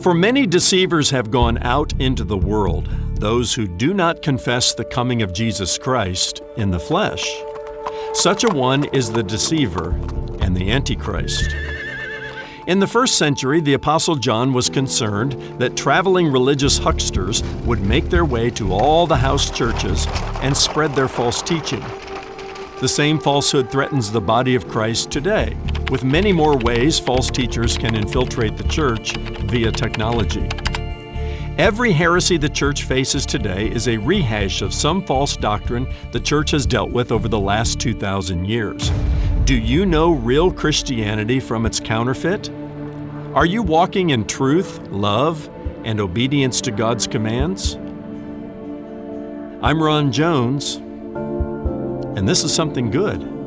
For many deceivers have gone out into the world, those who do not confess the coming of Jesus Christ in the flesh. Such a one is the deceiver and the Antichrist. In the first century, the Apostle John was concerned that traveling religious hucksters would make their way to all the house churches and spread their false teaching. The same falsehood threatens the body of Christ today, with many more ways false teachers can infiltrate the church via technology. Every heresy the church faces today is a rehash of some false doctrine the church has dealt with over the last 2,000 years. Do you know real Christianity from its counterfeit? Are you walking in truth, love, and obedience to God's commands? I'm Ron Jones and this is something good.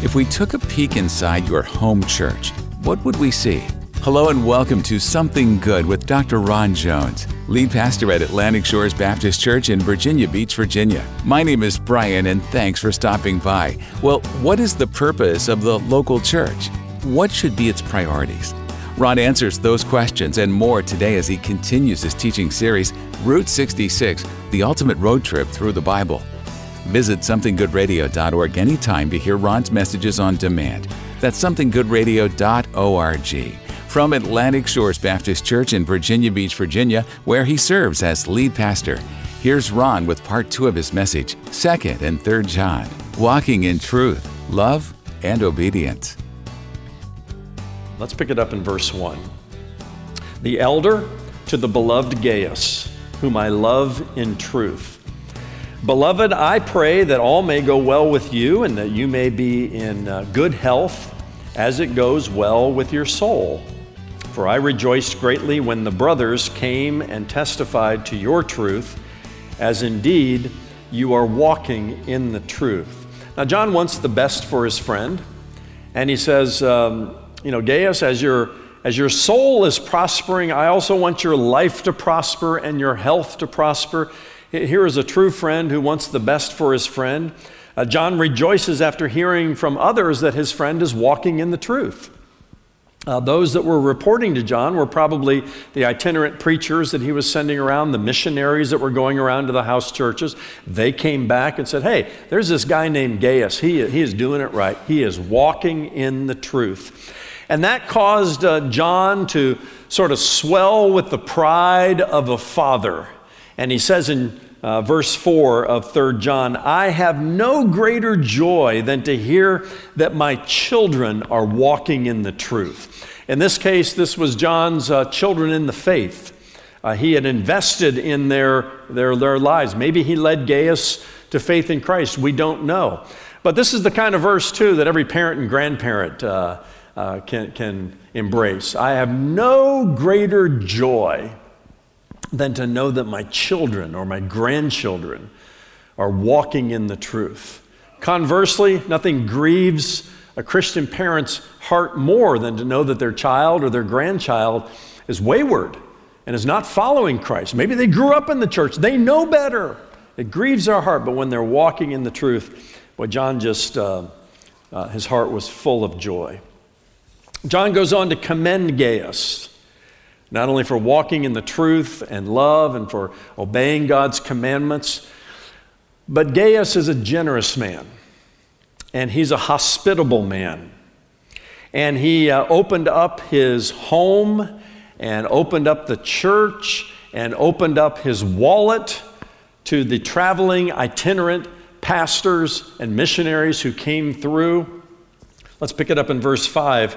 If we took a peek inside your home church, what would we see? Hello and welcome to Something Good with Dr. Ron Jones, lead pastor at Atlantic Shores Baptist Church in Virginia Beach, Virginia. My name is Brian and thanks for stopping by. Well, what is the purpose of the local church? What should be its priorities? Ron answers those questions and more today as he continues his teaching series, Route 66 The Ultimate Road Trip Through the Bible. Visit somethinggoodradio.org anytime to hear Ron's messages on demand. That's somethinggoodradio.org from Atlantic Shores Baptist Church in Virginia Beach, Virginia, where he serves as lead pastor. Here's Ron with part two of his message, 2nd and 3rd John, walking in truth, love, and obedience. Let's pick it up in verse 1. The elder to the beloved Gaius, whom I love in truth. Beloved, I pray that all may go well with you and that you may be in uh, good health as it goes well with your soul for I rejoiced greatly when the brothers came and testified to your truth, as indeed you are walking in the truth. Now, John wants the best for his friend, and he says, um, You know, Gaius, as your, as your soul is prospering, I also want your life to prosper and your health to prosper. Here is a true friend who wants the best for his friend. Uh, John rejoices after hearing from others that his friend is walking in the truth. Uh, those that were reporting to John were probably the itinerant preachers that he was sending around, the missionaries that were going around to the house churches. They came back and said, Hey, there's this guy named Gaius. He, he is doing it right. He is walking in the truth. And that caused uh, John to sort of swell with the pride of a father. And he says in uh, verse 4 of 3 John, I have no greater joy than to hear that my children are walking in the truth. In this case, this was John's uh, children in the faith. Uh, he had invested in their, their, their lives. Maybe he led Gaius to faith in Christ. We don't know. But this is the kind of verse, too, that every parent and grandparent uh, uh, can, can embrace. I have no greater joy than to know that my children or my grandchildren are walking in the truth. Conversely, nothing grieves a Christian parent's heart more than to know that their child or their grandchild is wayward and is not following Christ. Maybe they grew up in the church, they know better. It grieves our heart, but when they're walking in the truth, well, John just, uh, uh, his heart was full of joy. John goes on to commend Gaius, not only for walking in the truth and love and for obeying God's commandments, but Gaius is a generous man and he's a hospitable man. And he uh, opened up his home and opened up the church and opened up his wallet to the traveling itinerant pastors and missionaries who came through. Let's pick it up in verse 5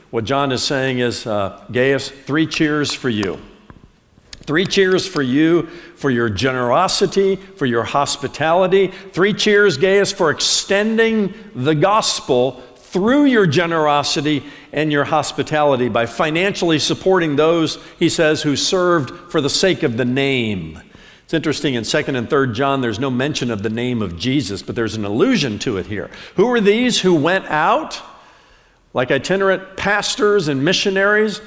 What John is saying is, uh, Gaius, three cheers for you. Three cheers for you for your generosity, for your hospitality. Three cheers, Gaius, for extending the gospel through your generosity and your hospitality by financially supporting those, he says, who served for the sake of the name. It's interesting in 2nd and 3rd John, there's no mention of the name of Jesus, but there's an allusion to it here. Who were these who went out, like itinerant pastors and missionaries,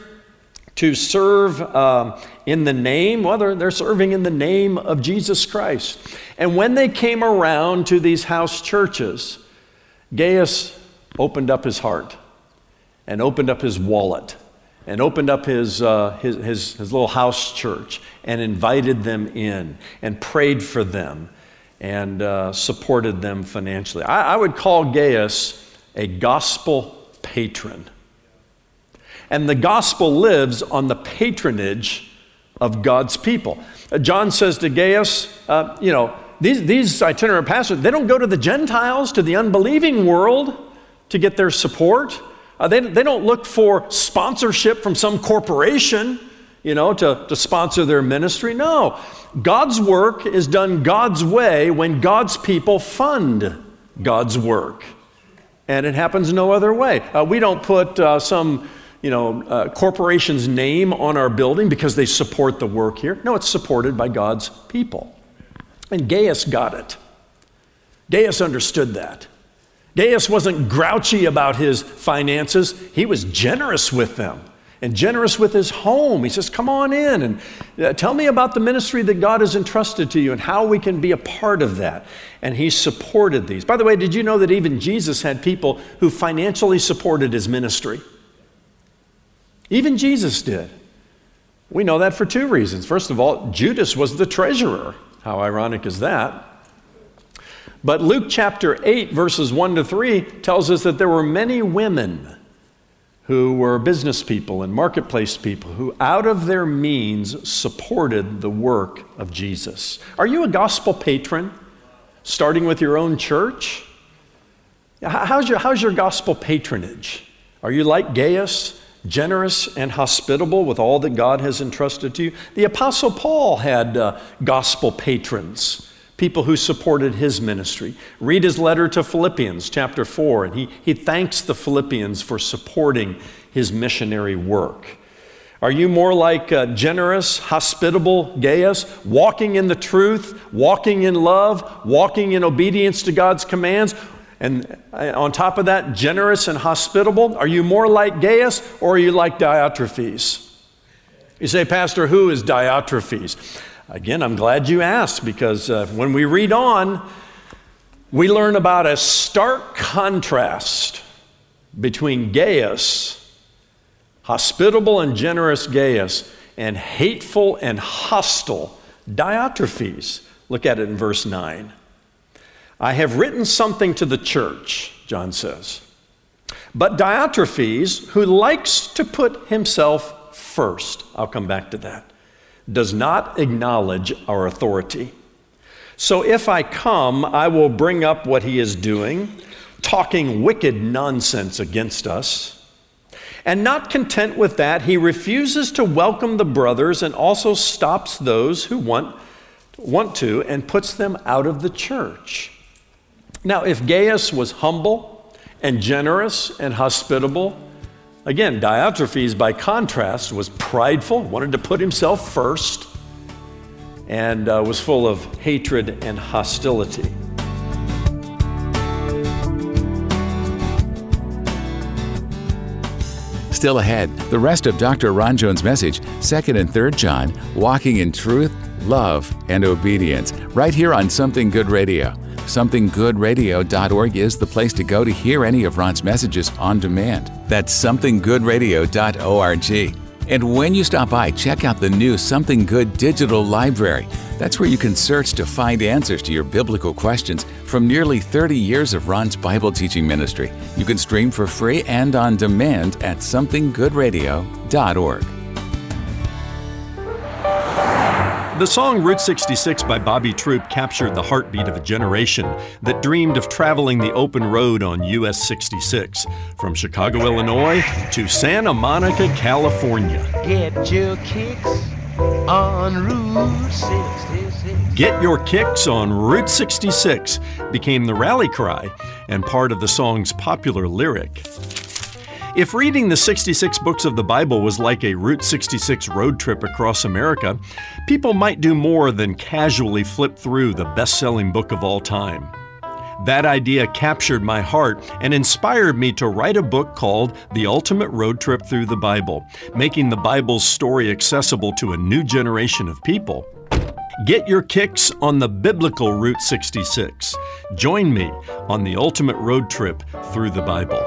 to serve uh, in the name? Well, they're, they're serving in the name of Jesus Christ. And when they came around to these house churches, Gaius opened up his heart and opened up his wallet and opened up his, uh, his, his, his, little house church and invited them in and prayed for them and uh, supported them financially. I, I would call Gaius a gospel patron. And the gospel lives on the patronage of God's people. Uh, John says to Gaius, uh, you know, these, these itinerant pastors, they don't go to the Gentiles, to the unbelieving world to get their support. Uh, they, they don't look for sponsorship from some corporation, you know, to, to sponsor their ministry. No. God's work is done God's way when God's people fund God's work. And it happens no other way. Uh, we don't put uh, some you know, uh, corporation's name on our building because they support the work here. No, it's supported by God's people. And Gaius got it. Gaius understood that. Gaius wasn't grouchy about his finances, he was generous with them and generous with his home. He says, Come on in and uh, tell me about the ministry that God has entrusted to you and how we can be a part of that. And he supported these. By the way, did you know that even Jesus had people who financially supported his ministry? Even Jesus did. We know that for two reasons. First of all, Judas was the treasurer. How ironic is that? But Luke chapter 8, verses 1 to 3, tells us that there were many women who were business people and marketplace people who, out of their means, supported the work of Jesus. Are you a gospel patron, starting with your own church? How's your, how's your gospel patronage? Are you like Gaius, generous and hospitable with all that God has entrusted to you? The Apostle Paul had uh, gospel patrons people who supported his ministry. Read his letter to Philippians, chapter 4, and he, he thanks the Philippians for supporting his missionary work. Are you more like generous, hospitable Gaius, walking in the truth, walking in love, walking in obedience to God's commands? And uh, on top of that, generous and hospitable? Are you more like Gaius or are you like Diotrephes? You say, Pastor, who is Diotrephes? Again, I'm glad you asked because uh, when we read on, we learn about a stark contrast between Gaius, hospitable and generous Gaius, and hateful and hostile Diotrephes. Look at it in verse 9. I have written something to the church, John says. But Diotrephes, who likes to put himself first, I'll come back to that does not acknowledge our authority. So if I come, I will bring up what he is doing, talking wicked nonsense against us. And not content with that, he refuses to welcome the brothers and also stops those who want, want to and puts them out of the church. Now, if Gaius was humble and generous and hospitable, Again, Diotrephes, by contrast, was prideful, wanted to put himself first, and uh, was full of hatred and hostility. Still ahead, the rest of Dr. Ron Jones' message, 2nd and 3rd John, walking in truth, love, and obedience, right here on Something Good Radio. SomethingGoodRadio.org is the place to go to hear any of Ron's messages on demand. That's SomethingGoodRadio.org. And when you stop by, check out the new Something Good digital library. That's where you can search to find answers to your biblical questions from nearly 30 years of Ron's Bible teaching ministry. You can stream for free and on demand at somethinggoodradio.org. The song Route 66 by Bobby Troup captured the heartbeat of a generation that dreamed of traveling the open road on US 66 from Chicago, Illinois to Santa Monica, California. Get your kicks on Route 66. Get Your Kicks on Route 66 became the rally cry and part of the song's popular lyric. If reading the 66 books of the Bible was like a Route 66 road trip across America, people might do more than casually flip through the best selling book of all time. That idea captured my heart and inspired me to write a book called The Ultimate Road Trip Through the Bible, making the Bible's story accessible to a new generation of people. Get your kicks on the biblical Route 66. Join me on the ultimate road trip through the Bible.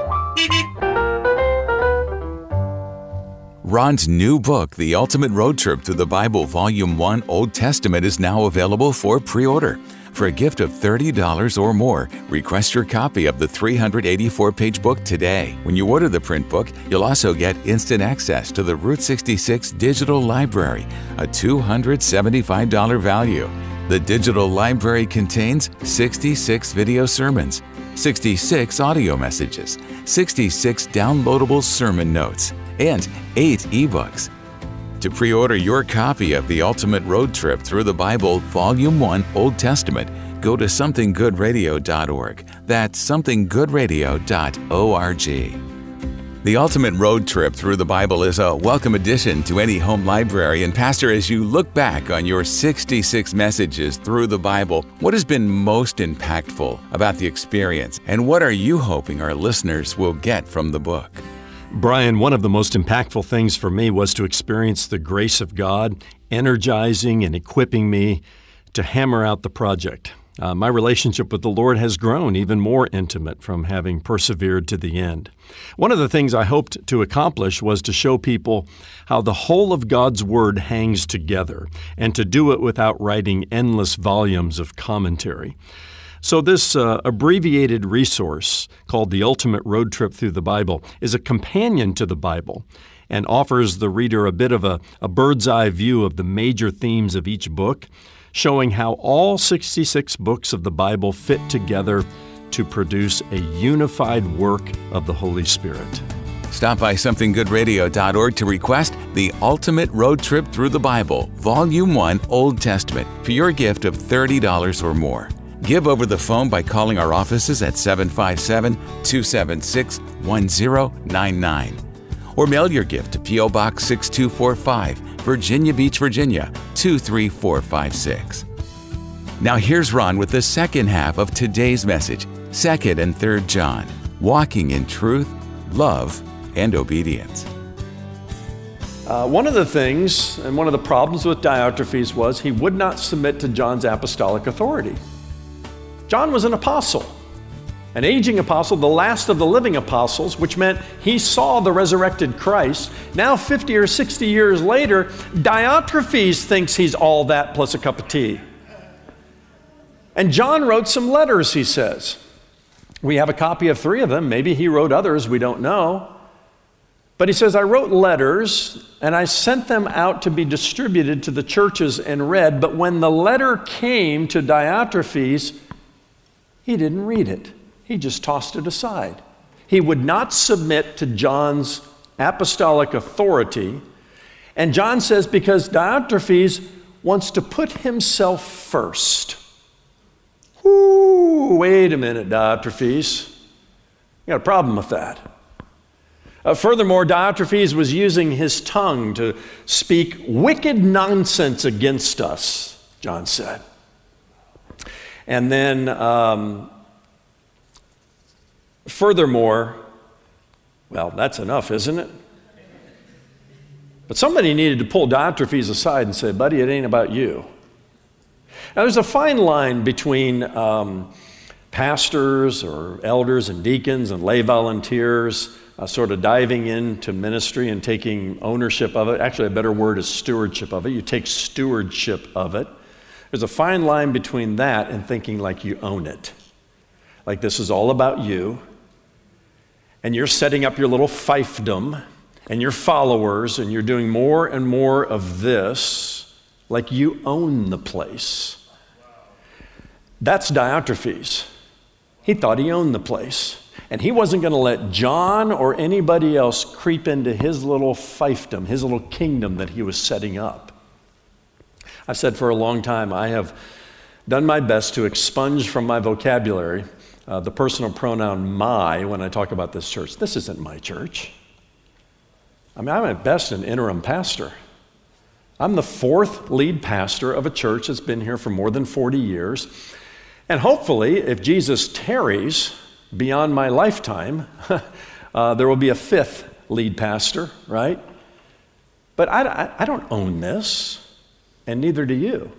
Ron's new book, The Ultimate Road Trip Through the Bible, Volume 1 Old Testament, is now available for pre order. For a gift of $30 or more, request your copy of the 384 page book today. When you order the print book, you'll also get instant access to the Route 66 Digital Library, a $275 value. The digital library contains 66 video sermons, 66 audio messages, 66 downloadable sermon notes, and 8 ebooks. To pre order your copy of The Ultimate Road Trip Through the Bible, Volume 1 Old Testament, go to somethinggoodradio.org. That's somethinggoodradio.org. The Ultimate Road Trip Through the Bible is a welcome addition to any home library. And, Pastor, as you look back on your 66 messages through the Bible, what has been most impactful about the experience? And what are you hoping our listeners will get from the book? Brian, one of the most impactful things for me was to experience the grace of God energizing and equipping me to hammer out the project. Uh, my relationship with the Lord has grown even more intimate from having persevered to the end. One of the things I hoped to accomplish was to show people how the whole of God's Word hangs together, and to do it without writing endless volumes of commentary. So, this uh, abbreviated resource called The Ultimate Road Trip Through the Bible is a companion to the Bible and offers the reader a bit of a, a bird's eye view of the major themes of each book, showing how all 66 books of the Bible fit together to produce a unified work of the Holy Spirit. Stop by somethinggoodradio.org to request The Ultimate Road Trip Through the Bible, Volume 1 Old Testament, for your gift of $30 or more. Give over the phone by calling our offices at 757 276 1099. Or mail your gift to P.O. Box 6245, Virginia Beach, Virginia 23456. Now here's Ron with the second half of today's message, 2nd and 3rd John, walking in truth, love, and obedience. Uh, one of the things and one of the problems with Diotrephes was he would not submit to John's apostolic authority. John was an apostle, an aging apostle, the last of the living apostles, which meant he saw the resurrected Christ. Now, 50 or 60 years later, Diotrephes thinks he's all that plus a cup of tea. And John wrote some letters, he says. We have a copy of three of them. Maybe he wrote others, we don't know. But he says, I wrote letters and I sent them out to be distributed to the churches and read. But when the letter came to Diotrephes, he didn't read it, he just tossed it aside. He would not submit to John's apostolic authority. And John says, because Diotrephes wants to put himself first. Ooh, wait a minute, Diotrephes. You got a problem with that. Uh, furthermore, Diotrephes was using his tongue to speak wicked nonsense against us, John said. And then, um, furthermore, well, that's enough, isn't it? But somebody needed to pull Diotrephes aside and say, buddy, it ain't about you. Now, there's a fine line between um, pastors or elders and deacons and lay volunteers uh, sort of diving into ministry and taking ownership of it. Actually, a better word is stewardship of it. You take stewardship of it. There's a fine line between that and thinking like you own it. Like this is all about you, and you're setting up your little fiefdom and your followers, and you're doing more and more of this like you own the place. That's Diotrephes. He thought he owned the place. And he wasn't going to let John or anybody else creep into his little fiefdom, his little kingdom that he was setting up. I said for a long time, I have done my best to expunge from my vocabulary uh, the personal pronoun my when I talk about this church. This isn't my church. I mean, I'm at best an interim pastor. I'm the fourth lead pastor of a church that's been here for more than 40 years. And hopefully, if Jesus tarries beyond my lifetime, uh, there will be a fifth lead pastor, right? But I, I, I don't own this, and neither do you,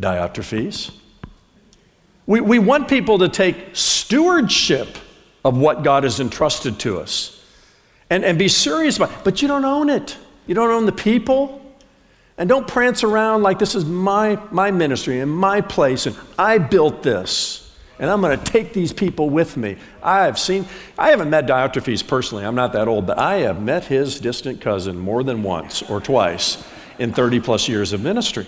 Diotrephes. We, we want people to take stewardship of what God has entrusted to us and, and be serious about it. But you don't own it. You don't own the people. And don't prance around like this is my, my ministry and my place, and I built this and I'm going to take these people with me. I have seen, I haven't met Diotrephes personally, I'm not that old, but I have met his distant cousin more than once or twice in 30 plus years of ministry.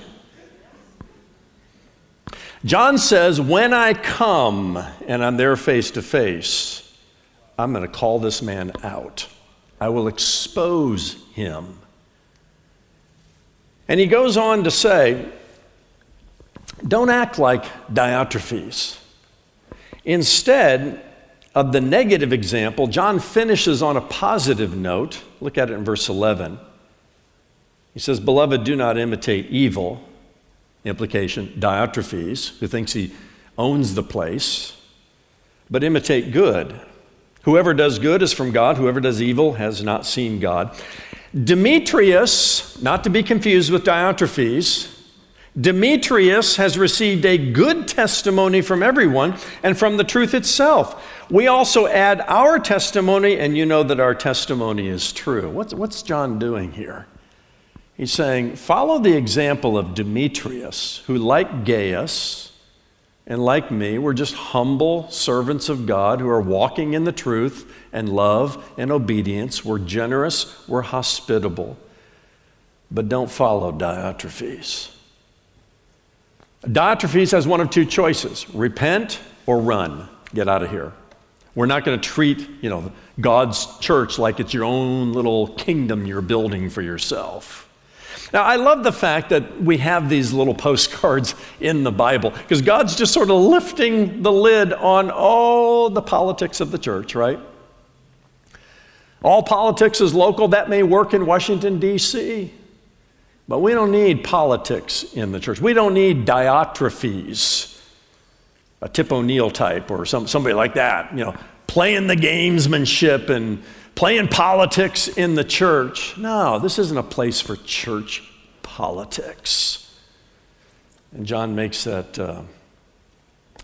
John says, When I come and I'm there face to face, I'm going to call this man out. I will expose him. And he goes on to say, Don't act like Diotrephes. Instead of the negative example, John finishes on a positive note. Look at it in verse 11. He says, Beloved, do not imitate evil. Implication, Diotrephes, who thinks he owns the place, but imitate good. Whoever does good is from God, whoever does evil has not seen God. Demetrius, not to be confused with Diotrephes, Demetrius has received a good testimony from everyone and from the truth itself. We also add our testimony, and you know that our testimony is true. What's, what's John doing here? He's saying, follow the example of Demetrius, who, like Gaius and like me, we're just humble servants of God who are walking in the truth and love and obedience. We're generous, we're hospitable. But don't follow Diotrephes. Diotrephes has one of two choices repent or run, get out of here. We're not going to treat, you know, God's church like it's your own little kingdom you're building for yourself. Now, I love the fact that we have these little postcards in the Bible because God's just sort of lifting the lid on all the politics of the church, right? All politics is local. That may work in Washington, D.C. But we don't need politics in the church. We don't need Diotrephes, a Tip O'Neill type or some, somebody like that, you know, playing the gamesmanship and playing politics in the church. No, this isn't a place for church politics. And John makes that uh,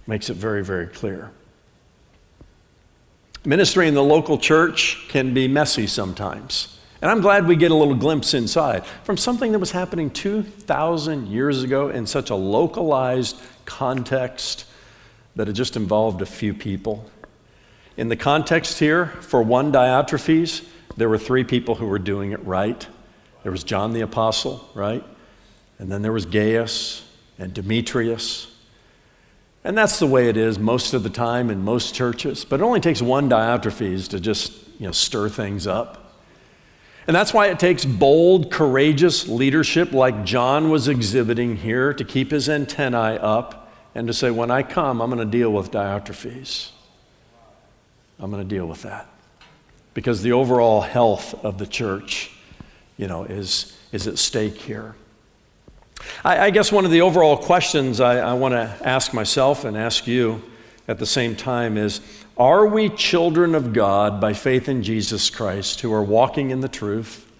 makes it very, very clear. Ministry in the local church can be messy sometimes. And I'm glad we get a little glimpse inside from something that was happening 2,000 years ago in such a localized context that it just involved a few people. In the context here, for one Diotrephes, there were three people who were doing it right. There was John the Apostle, right? And then there was Gaius and Demetrius. And that's the way it is most of the time in most churches. But it only takes one Diotrephes to just you know, stir things up. And that's why it takes bold, courageous leadership like John was exhibiting here to keep his antennae up and to say, when I come, I'm going to deal with Diotrephes. I'm going to deal with that. Because the overall health of the church, you know, is, is at stake here. I, I guess one of the overall questions I, I want to ask myself and ask you at the same time is are we children of God by faith in Jesus Christ who are walking in the truth,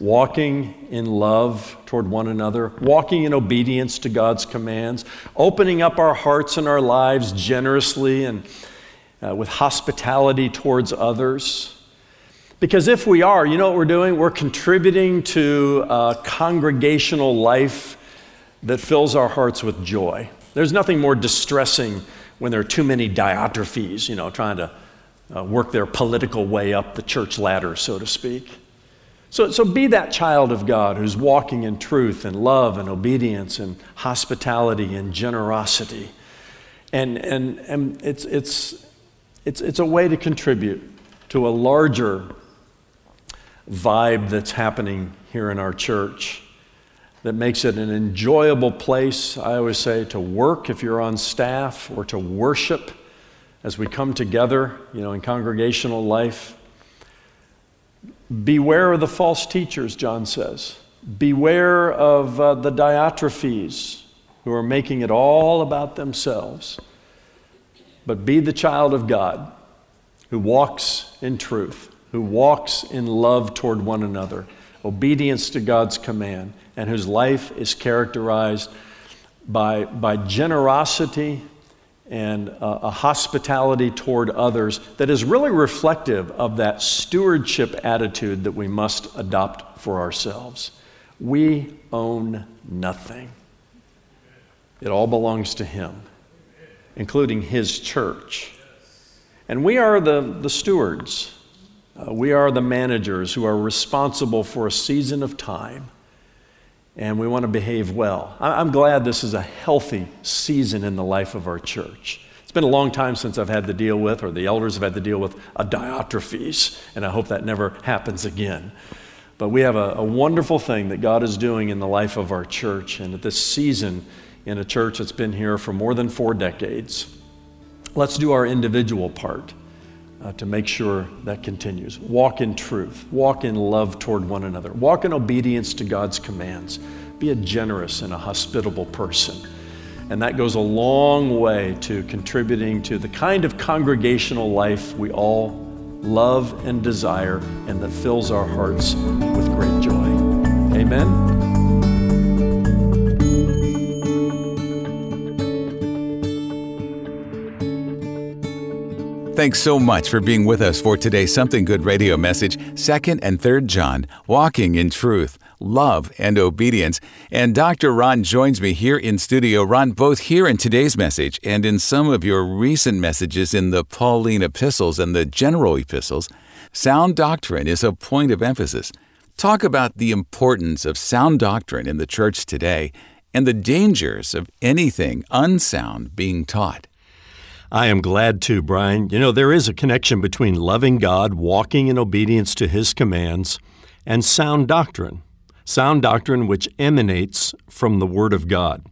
walking in love toward one another, walking in obedience to God's commands, opening up our hearts and our lives generously and uh, with hospitality towards others? Because if we are, you know what we're doing? We're contributing to a congregational life that fills our hearts with joy. There's nothing more distressing when there are too many Diotrephes, you know, trying to uh, work their political way up the church ladder, so to speak. So, so be that child of God who's walking in truth and love and obedience and hospitality and generosity. And, and, and it's, it's, it's, it's a way to contribute to a larger vibe that's happening here in our church that makes it an enjoyable place, I always say, to work if you're on staff or to worship as we come together, you know, in congregational life. Beware of the false teachers, John says. Beware of uh, the Diotrephes who are making it all about themselves. But be the child of God who walks in truth, who walks in love toward one another, obedience to God's command, and whose life is characterized by, by generosity and uh, a hospitality toward others that is really reflective of that stewardship attitude that we must adopt for ourselves. We own nothing, it all belongs to Him, including His church. And we are the, the stewards. Uh, we are the managers who are responsible for a season of time and we want to behave well. I'm glad this is a healthy season in the life of our church. It's been a long time since I've had to deal with, or the elders have had to deal with, a Diotrephes, and I hope that never happens again. But we have a, a wonderful thing that God is doing in the life of our church, and at this season in a church that's been here for more than four decades. Let's do our individual part uh, to make sure that continues. Walk in truth, walk in love toward one another, walk in obedience to God's commands. Be a generous and a hospitable person. And that goes a long way to contributing to the kind of congregational life we all love and desire and that fills our hearts with great joy. Amen. Thanks so much for being with us for today's Something Good radio message, 2nd and 3rd John, Walking in Truth, Love and Obedience. And Dr. Ron joins me here in studio. Ron, both here in today's message and in some of your recent messages in the Pauline epistles and the general epistles, sound doctrine is a point of emphasis. Talk about the importance of sound doctrine in the church today and the dangers of anything unsound being taught. I am glad to, Brian. You know, there is a connection between loving God, walking in obedience to His commands, and sound doctrine. Sound doctrine which emanates from the Word of God.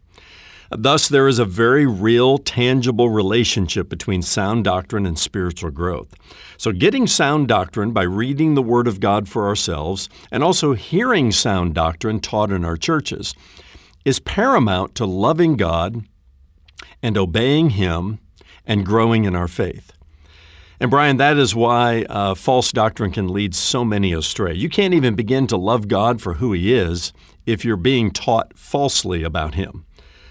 Thus, there is a very real, tangible relationship between sound doctrine and spiritual growth. So, getting sound doctrine by reading the Word of God for ourselves and also hearing sound doctrine taught in our churches is paramount to loving God and obeying Him and growing in our faith. And Brian, that is why uh, false doctrine can lead so many astray. You can't even begin to love God for who He is if you're being taught falsely about Him.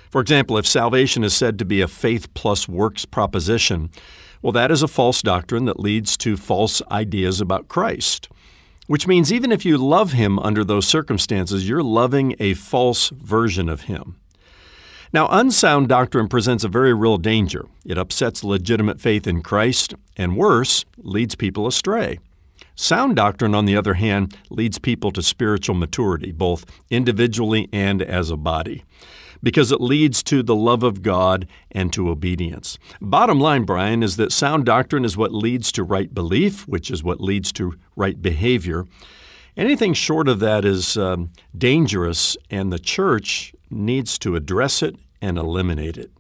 For example, if salvation is said to be a faith plus works proposition, well, that is a false doctrine that leads to false ideas about Christ. Which means even if you love Him under those circumstances, you're loving a false version of Him. Now, unsound doctrine presents a very real danger. It upsets legitimate faith in Christ, and worse, leads people astray. Sound doctrine, on the other hand, leads people to spiritual maturity, both individually and as a body, because it leads to the love of God and to obedience. Bottom line, Brian, is that sound doctrine is what leads to right belief, which is what leads to right behavior. Anything short of that is um, dangerous, and the church needs to address it and eliminate it.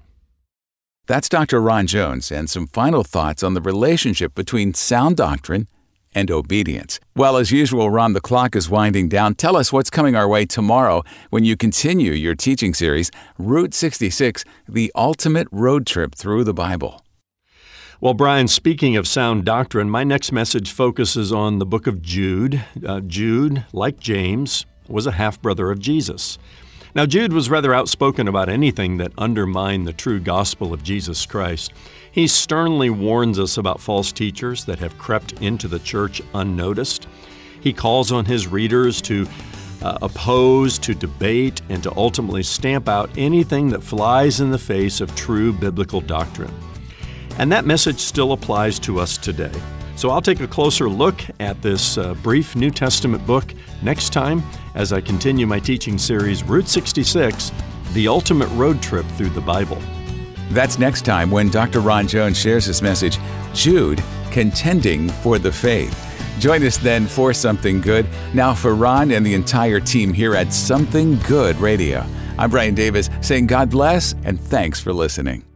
That's Dr. Ron Jones and some final thoughts on the relationship between sound doctrine and obedience. Well, as usual, Ron, the clock is winding down. Tell us what's coming our way tomorrow when you continue your teaching series, Route 66 The Ultimate Road Trip Through the Bible. Well, Brian, speaking of sound doctrine, my next message focuses on the book of Jude. Uh, Jude, like James, was a half brother of Jesus. Now, Jude was rather outspoken about anything that undermined the true gospel of Jesus Christ. He sternly warns us about false teachers that have crept into the church unnoticed. He calls on his readers to uh, oppose, to debate, and to ultimately stamp out anything that flies in the face of true biblical doctrine. And that message still applies to us today. So I'll take a closer look at this uh, brief New Testament book next time as I continue my teaching series, Route 66 The Ultimate Road Trip Through the Bible. That's next time when Dr. Ron Jones shares his message, Jude Contending for the Faith. Join us then for Something Good. Now, for Ron and the entire team here at Something Good Radio, I'm Brian Davis saying God bless and thanks for listening.